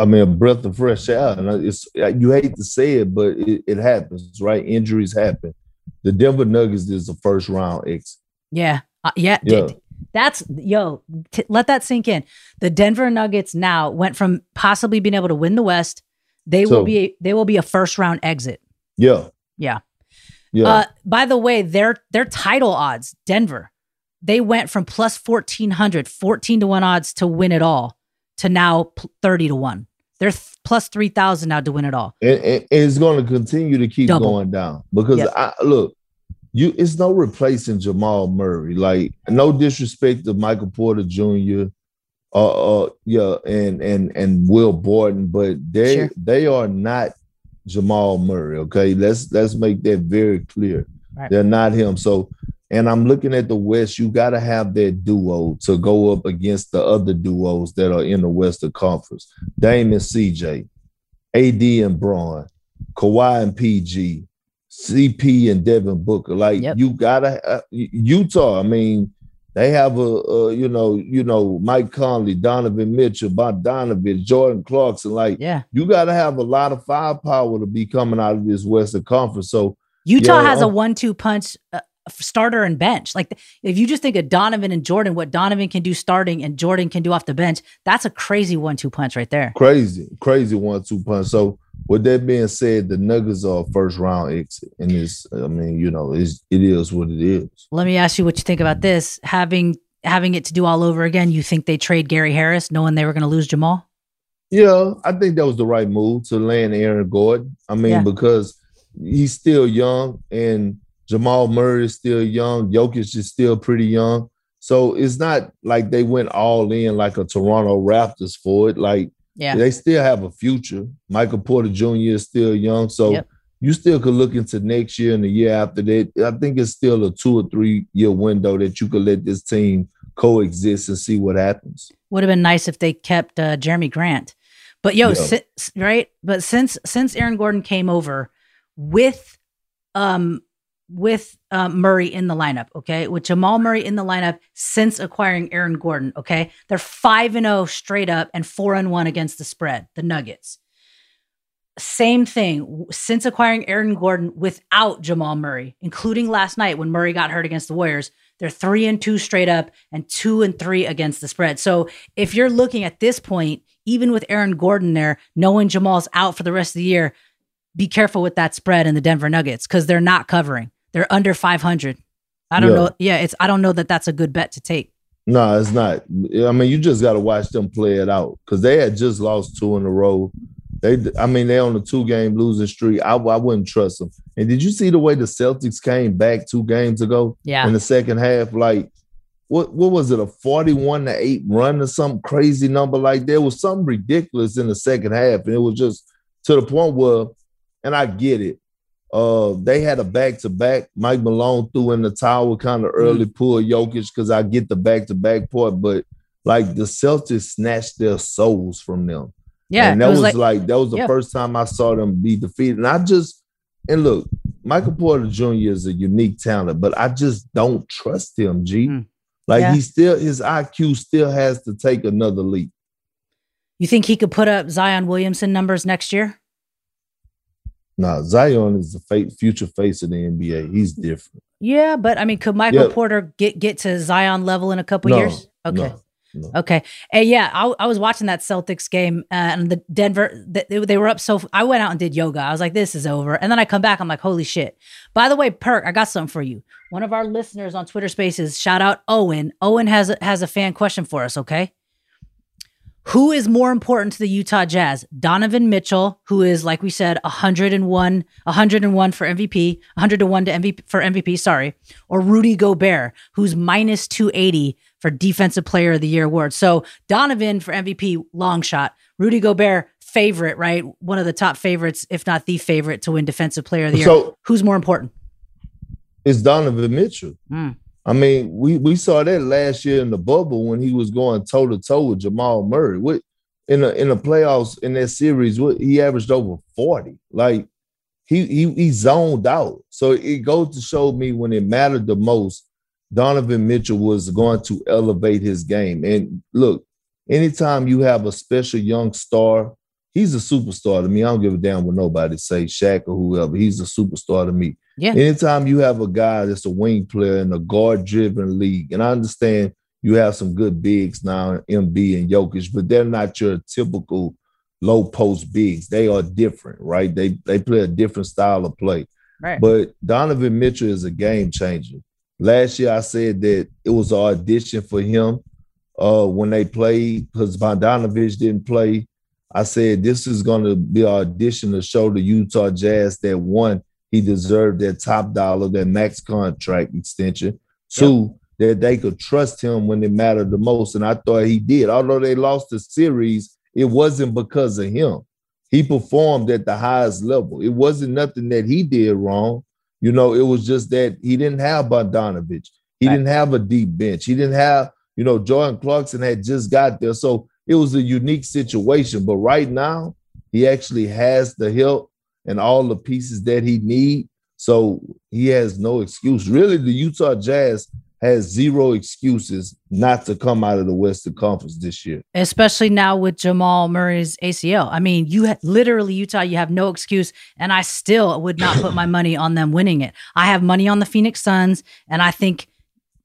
I mean, a breath of fresh air. And it's you hate to say it, but it, it happens, right? Injuries happen. The Denver Nuggets is a first round exit. Yeah, uh, yeah. yeah. That's yo. T- let that sink in. The Denver Nuggets now went from possibly being able to win the West. They so, will be. They will be a first round exit. Yeah. Yeah. Yeah. Uh, by the way, their their title odds, Denver, they went from plus 1400, 14 to 1 odds to win it all to now 30 to 1. They're th- plus 3,000 now to win it all. And, and it's going to continue to keep Double. going down because yep. I look, you it's no replacing Jamal Murray. Like no disrespect to Michael Porter Jr. Uh, uh yeah, and and and Will Barton, but they sure. they are not Jamal Murray. Okay, let's let's make that very clear. Right. They're not him. So And I'm looking at the West. You got to have that duo to go up against the other duos that are in the Western Conference. Dame and CJ, AD and Bron, Kawhi and PG, CP and Devin Booker. Like yep. you gotta uh, Utah. I mean, they have a, a, you know you know Mike Conley, Donovan Mitchell, Bogdanovich, Jordan Clarkson. Like yeah, you got to have a lot of firepower to be coming out of this Western Conference. So Utah yeah, has a one-two punch. Uh, starter and bench. Like if you just think of Donovan and Jordan, what Donovan can do starting and Jordan can do off the bench, that's a crazy one-two punch right there. Crazy, crazy one-two punch. So with that being said, the Nuggets are first round exit, and it's I mean you know it's, it is what it is. Let me ask you what you think about this having having it to do all over again. You think they trade Gary Harris, knowing they were going to lose Jamal? Yeah, I think that was the right move to land Aaron Gordon. I mean yeah. because he's still young and Jamal Murray is still young. Jokic is still pretty young. So it's not like they went all in like a Toronto Raptors for it. Like yeah. They still have a future. Michael Porter Jr. is still young. So yep. you still could look into next year and the year after that. I think it's still a two or three year window that you could let this team coexist and see what happens. Would have been nice if they kept uh, Jerami Grant. But yo, yeah. si- right? But since since Aaron Gordon came over with um with uh, Murray in the lineup, okay? With Jamal Murray in the lineup since acquiring Aaron Gordon, okay? They're 5 and 0 straight up and 4 and 1 against the spread, the Nuggets. Same thing since acquiring Aaron Gordon without Jamal Murray, including last night when Murray got hurt against the Warriors. They're 3 and 2 straight up and 2 and 3 against the spread. So, if you're looking at this point, even with Aaron Gordon there, knowing Jamal's out for the rest of the year, be careful with that spread in the Denver Nuggets because they're not covering. They're under 500. I don't yeah. know. Yeah, it's I don't know that that's a good bet to take. No, it's not. I mean, you just got to watch them play it out because they had just lost two in a row. They, I mean, they on a two game losing streak. I, I wouldn't trust them. And did you see the way the Celtics came back two games ago? Yeah. In the second half, like what what was it a 41 to 8 run or some crazy number like there was something ridiculous in the second half and it was just to the point where and I get it uh, they had a back to back. Mike Malone threw in the towel kind of early, mm. pull Jokic because I get the back to back part, but like the Celtics snatched their souls from them. Yeah, and that was, was, like, that was the yeah. first time I saw them be defeated. And I just and look, Michael Porter Jr. is a unique talent, but I just don't trust him. G, mm. like yeah. he still his IQ still has to take another leap. You think he could put up Zion Williamson numbers next year? Nah, Zion is the future face of the NBA. He's different. Yeah, but I mean, could Michael yeah. Porter get get to Zion level in a couple no, years? Okay. No. No. Okay. And yeah, I, I, was watching that Celtics game uh, and the Denver, they, they, were up. So I went out and did yoga. I was like, this is over. And then I come back. I'm like, holy shit. By the way, Perk, I got something for you. One of our listeners on Twitter Spaces, shout out Owen. Owen has has a fan question for us. Okay. Who is more important to the Utah Jazz? Donovan Mitchell, who is like we said 101 101 for MVP, 100 to 1 to MVP for MVP, sorry, or Rudy Gobert, who's minus 280 for defensive player of the year award. So, Donovan for MVP long shot, Rudy Gobert favorite, right? One of the top favorites if not the favorite to win defensive player of the year. So, who's more important? It's Donovan Mitchell. Mm. I mean, we we saw that last year in the bubble when he was going toe to toe with Jamal Murray. What in the in the playoffs in that series, what he averaged over 40. Like he he he zoned out. So it goes to show me when it mattered the most, Donovan Mitchell was going to elevate his game. And look, anytime you have a special young star, he's a superstar to me. I don't give a damn what nobody say, Shaq or whoever. He's a superstar to me. Yeah. Anytime you have a guy that's a wing player in a guard driven league, and I understand you have some good bigs now, Embiid and Jokic, but they're not your typical low post bigs. They are different, right? They they play a different style of play. Right. But Donovan Mitchell is a game changer. Last year I said that it was an audition for him uh, when they played because Bogdanovich didn't play. I said this is going to be an audition to show the Utah Jazz that one he deserved that top dollar, that max contract extension. Two, yep. that they could trust him when it mattered the most. And I thought he did. Although they lost the series, it wasn't because of him. He performed at the highest level. It wasn't nothing that he did wrong. You know, it was just that he didn't have Bogdanovich. He right. didn't have a deep bench. He didn't have, you know, Jordan Clarkson had just got there. So it was a unique situation. But right now, he actually has the help and all the pieces that he need. So he has no excuse. Really, the Utah Jazz has zero excuses not to come out of the Western Conference this year. Especially now with Jamal Murray's ACL. I mean, you ha- literally Utah, you have no excuse, and I still would not put my money on them winning it. I have money on the Phoenix Suns, and I think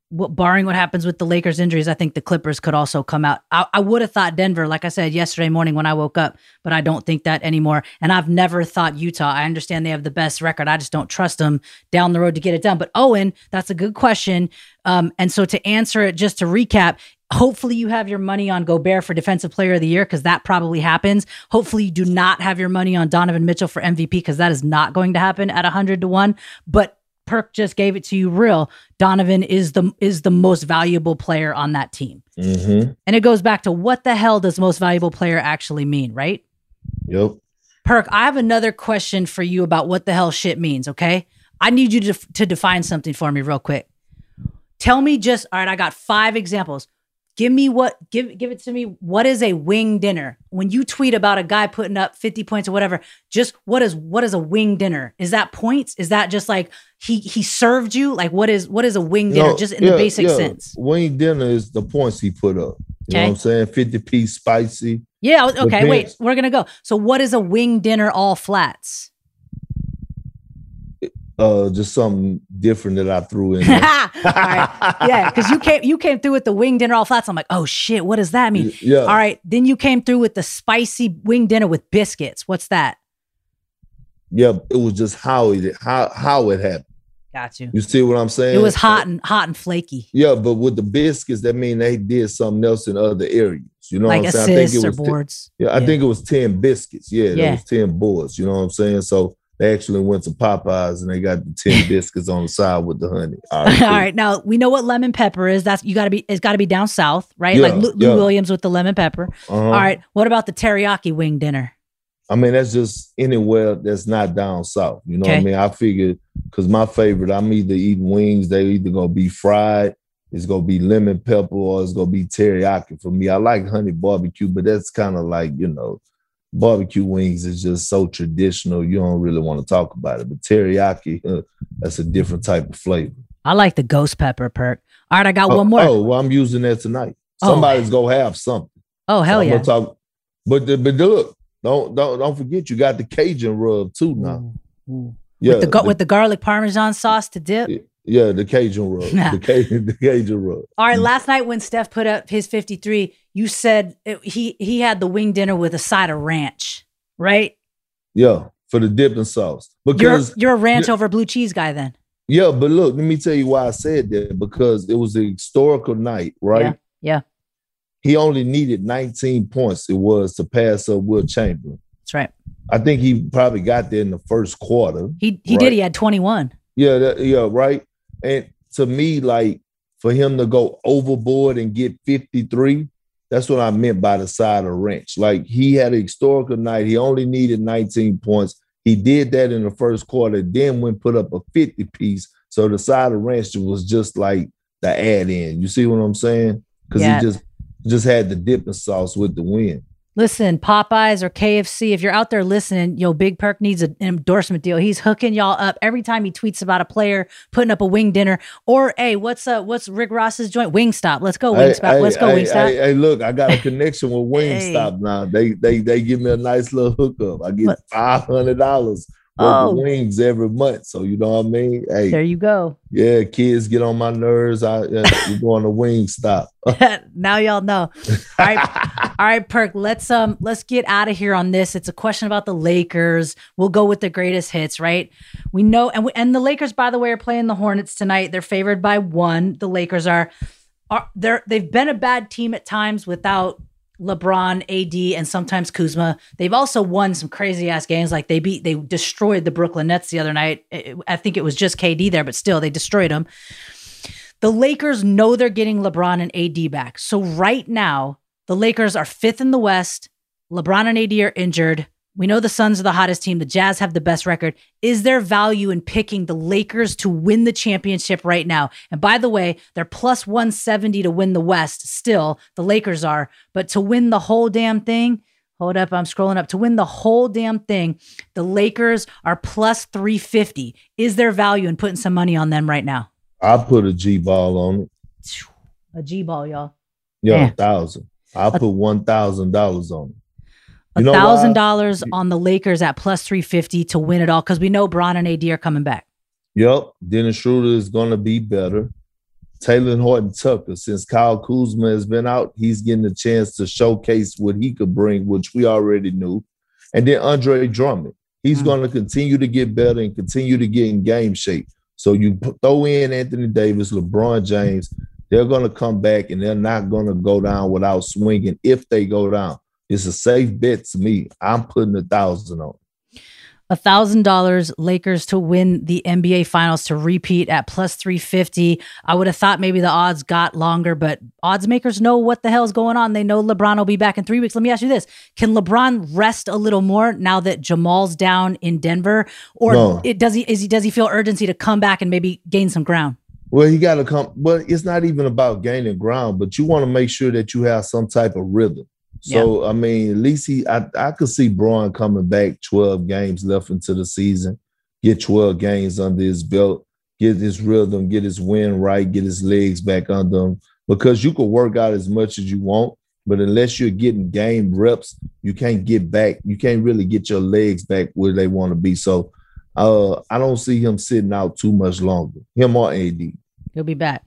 what, barring what happens with the Lakers injuries, I think the Clippers could also come out. I, I would have thought Denver, like I said yesterday morning when I woke up, but I don't think that anymore. And I've never thought Utah. I understand they have the best record. I just don't trust them down the road to get it done. But Owen, that's a good question. Um, and so to answer it, just to recap, Hopefully, you have your money on Gobert for Defensive Player of the Year because that probably happens. Hopefully, you do not have your money on Donovan Mitchell for MVP because that is not going to happen at 100 to 1. But Perk just gave it to you real. Donovan is the is the most valuable player on that team. Mm-hmm. And it goes back to what the hell does most valuable player actually mean, right? Yep. Perk, I have another question for you about what the hell shit means, okay? I need you to, to define something for me real quick. Tell me just, all right, I got five examples. Give me what give give it to me. What is a wing dinner? When you tweet about a guy putting up 50 points or whatever, just what is what is a wing dinner? Is that points? Is that just like he he served you? Like what is what is a wing dinner? No, just in yeah, the basic yeah. sense. Wing dinner is the points he put up. You okay. know what I'm saying? 50 piece spicy. Yeah, okay, wait. We're gonna go. So what is a wing dinner all flats? uh just something different that I threw in. [laughs] All right. Yeah, because you came you came through with the wing dinner all flats. I'm like, oh shit, what does that mean? Yeah. All right. Then you came through with the spicy wing dinner with biscuits. What's that? Yeah, it was just how it how how it happened. Got you. You see what I'm saying? It was hot and hot and flaky. Yeah, but with the biscuits, that mean they did something else in other areas. You know like what I'm saying? I think it was boards. Ten, yeah, I yeah. think it was 10 biscuits. Yeah, yeah. it was 10 boards. You know what I'm saying? So they actually went to Popeyes and they got the 10 [laughs] biscuits on the side with the honey. All [laughs] right, All right. Now we know what lemon pepper is. That's you gotta be it's gotta be down south, right? Yeah, like Lou, yeah. Williams with the lemon pepper. Uh-huh. All right. What about the teriyaki wing dinner? I mean, that's just anywhere that's not down south. You know okay. what I mean? I figured because my favorite, I'm either eating wings, they either gonna be fried, it's gonna be lemon pepper, or it's gonna be teriyaki for me. I like honey barbecue, but that's kind of like, you know, barbecue wings is just so traditional. You don't really want to talk about it. But teriyaki, uh, [laughs] that's a different type of flavor. I like the ghost pepper perk. All right, I got oh, one more. Oh, well, I'm using that tonight. Oh. Somebody's oh. gonna have something. Oh hell so yeah! Talk, but the, but look, don't don't don't forget you got the Cajun rub too now. Ooh, ooh. Yeah, with the, the, with the garlic parmesan sauce to dip. Yeah, the Cajun rub. the, Cajun, the Cajun rub. All right, mm. last night when Steph put up his 53, you said it, he he had the wing dinner with a side of ranch, right? Yeah, for the dipping sauce. Because you're, you're a ranch over blue cheese guy then. Yeah, but look, let me tell you why I said that because it was a historical night, right? Yeah. yeah. He only needed 19 points. It was to pass up Wilt Chamberlain. That's right. I think he probably got there in the first quarter. He he right? did. He had 21. Yeah, that, yeah, right. And to me, like for him to go overboard and get 53, that's what I meant by the side of wrench. Like he had a historical night. He only needed 19 points. He did that in the first quarter, then went put up a 50 piece. So the side of wrench was just like the add in. You see what I'm saying? Because yeah. he just just had the dipping sauce with the win. Listen, Popeyes or KFC, if you're out there listening, yo, Big Perk needs an endorsement deal. He's hooking y'all up every time he tweets about a player putting up a wing dinner. Or hey, what's uh what's Rick Ross's joint? Wingstop. Let's go, Wingstop. Hey, Let's go, hey, Wingstop. Hey, hey, look, I got a connection with [laughs] Wingstop now. They they they give me a nice little hookup. I get five hundred dollars oh. wings every month. So you know what I mean? Hey, there you go. Yeah, kids get on my nerves. I uh, you go on the Wingstop. [laughs] now y'all know. All right, [laughs] all right, Perk. Let's um let's get out of here on this. It's a question about the Lakers. We'll go with the greatest hits, right? We know, and we, and the Lakers, by the way, are playing the Hornets tonight. They're favored by one. The Lakers are. Are, they're they've been a bad team at times without LeBron, AD, and sometimes Kuzma. They've also won some crazy ass games. Like they beat, they destroyed the Brooklyn Nets the other night. I think it was just KD there, but still, they destroyed them. The Lakers know they're getting LeBron and AD back. So right now, the Lakers are fifth in the West. LeBron and AD are injured. We know the Suns are the hottest team. The Jazz have the best record. Is there value in picking the Lakers to win the championship right now? And by the way, they're plus 170 to win the West still. The Lakers are. But to win the whole damn thing, hold up, I'm scrolling up. To win the whole damn thing, the Lakers are plus 350. Is there value in putting some money on them right now? I put a G ball on it. A G ball, y'all. Yeah, a thousand. I put one thousand dollars on it. A thousand dollars on the Lakers at plus three fifty to win it all because we know Bron and AD are coming back. Yep, Dennis Schroeder is going to be better. Talen Horton Tucker, since Kyle Kuzma has been out, he's getting a chance to showcase what he could bring, which we already knew. And then Andre Drummond, he's mm-hmm. going to continue to get better and continue to get in game shape. So you throw in Anthony Davis, LeBron James, they're going to come back and they're not going to go down without swinging if they go down. It's a safe bet to me. I'm putting a thousand on. A thousand dollars Lakers to win the NBA Finals to repeat at plus three fifty. I would have thought maybe the odds got longer, but odds makers know what the hell's going on. They know LeBron will be back in three weeks. Let me ask you this: Can LeBron rest a little more now that Jamal's down in Denver, or no. it, does he is he does he feel urgency to come back and maybe gain some ground? Well, he got to come. Well, it's not even about gaining ground, but you want to make sure that you have some type of rhythm. So yeah. I mean, at least he I, I could see Bron coming back 12 games left into the season, get 12 games under his belt, get his rhythm, get his wind right, get his legs back under him. Because you can work out as much as you want, but unless you're getting game reps, you can't get back. You can't really get your legs back where they want to be. So uh, I don't see him sitting out too much longer. Him or AD. He'll be back.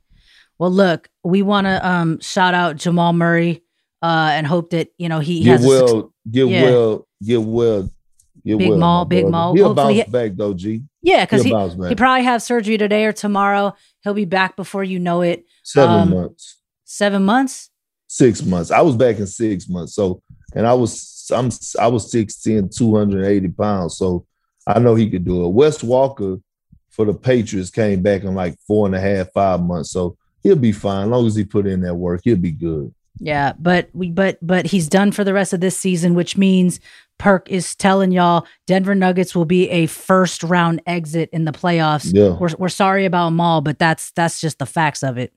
Well, look, we want to um, shout out Jamal Murray uh, and hope that you know he get has well, get yeah. well, get well, get big well. Big mall, big mall. He'll Hopefully bounce he, back though, G. Yeah, because he he probably have surgery today or tomorrow. He'll be back before you know it. Seven um, months. Seven months. Six months. I was back in six months. So, and I was I'm I was 6'10", 280 pounds. So I know he could do it. Wes Welker for the Patriots came back in like four and a half, five months. So he'll be fine. As long as he put in that work, he'll be good. Yeah, but we but but he's done for the rest of this season, which means Perk is telling y'all Denver Nuggets will be a first round exit in the playoffs. Yeah. We're we're sorry about them all, but that's that's just the facts of it.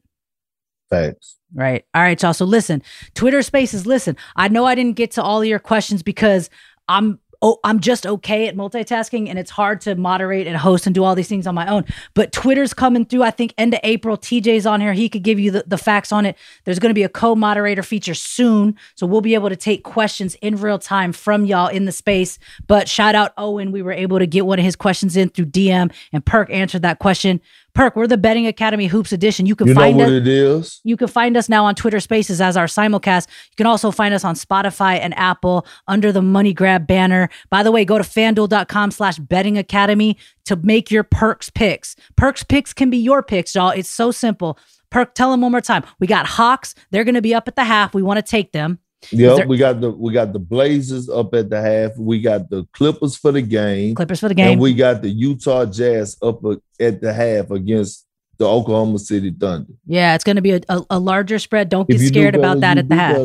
Facts. Right. All right, y'all. So listen, Twitter Spaces. Listen, I know I didn't get to all of your questions because I'm oh, I'm just okay at multitasking and it's hard to moderate and host and do all these things on my own. But Twitter's coming through. I think end of April, TJ's on here. He could give you the, the facts on it. There's going to be a co moderator feature soon. So we'll be able to take questions in real time from y'all in the space. But shout out Owen. We were able to get one of his questions in through DM and Perk answered that question. Perk, we're the Betting Academy Hoops Edition. You can you find us. it is. You can find us now on Twitter Spaces as our simulcast. You can also find us on Spotify and Apple under the Money Grab banner. By the way, go to fanduel.com slash betting academy to make your perks picks. Perks picks can be your picks, y'all. It's so simple. Perk, tell them one more time. We got Hawks. They're going to be up at the half. We want to take them. Yeah, we got the we got the Blazers up at the half. We got the Clippers for the game. Clippers for the game. And we got the Utah Jazz up at the half against the Oklahoma City Thunder. Yeah, it's going to be a, a, a, larger spread. Don't get scared about that at the half.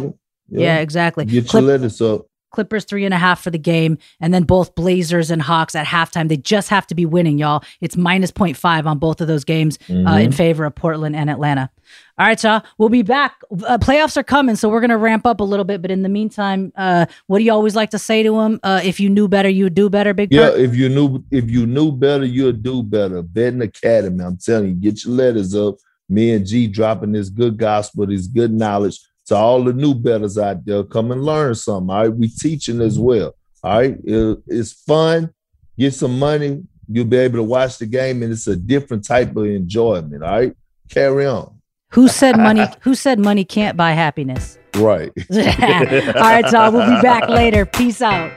Yeah. yeah. exactly. Get Clip- your lettuce up. Clippers three and a half for the game, and then both Blazers and Hawks at halftime. They just have to be winning, y'all. It's minus 0.5 on both of those games mm-hmm. uh, in mm-hmm. favor of Portland and Atlanta. All right, y'all. We'll be back. Uh, playoffs are coming, so we're gonna ramp up a little bit. But in the meantime, uh, what do you always like to say to them? Uh, if you knew better, you would do better. Big yeah. If you knew if you knew better, you'd do better. Betting Academy. I'm telling you, get your letters up. Me and G dropping this good gospel, this good knowledge to all the new bettors out there. Come and learn something. All right, we teaching as well. All right, it, it's fun. Get some money. You'll be able to watch the game, and it's a different type of enjoyment. All right, carry on. Who said money? who said money can't buy happiness? Right. [laughs] All right, so we'll be back later. Peace out.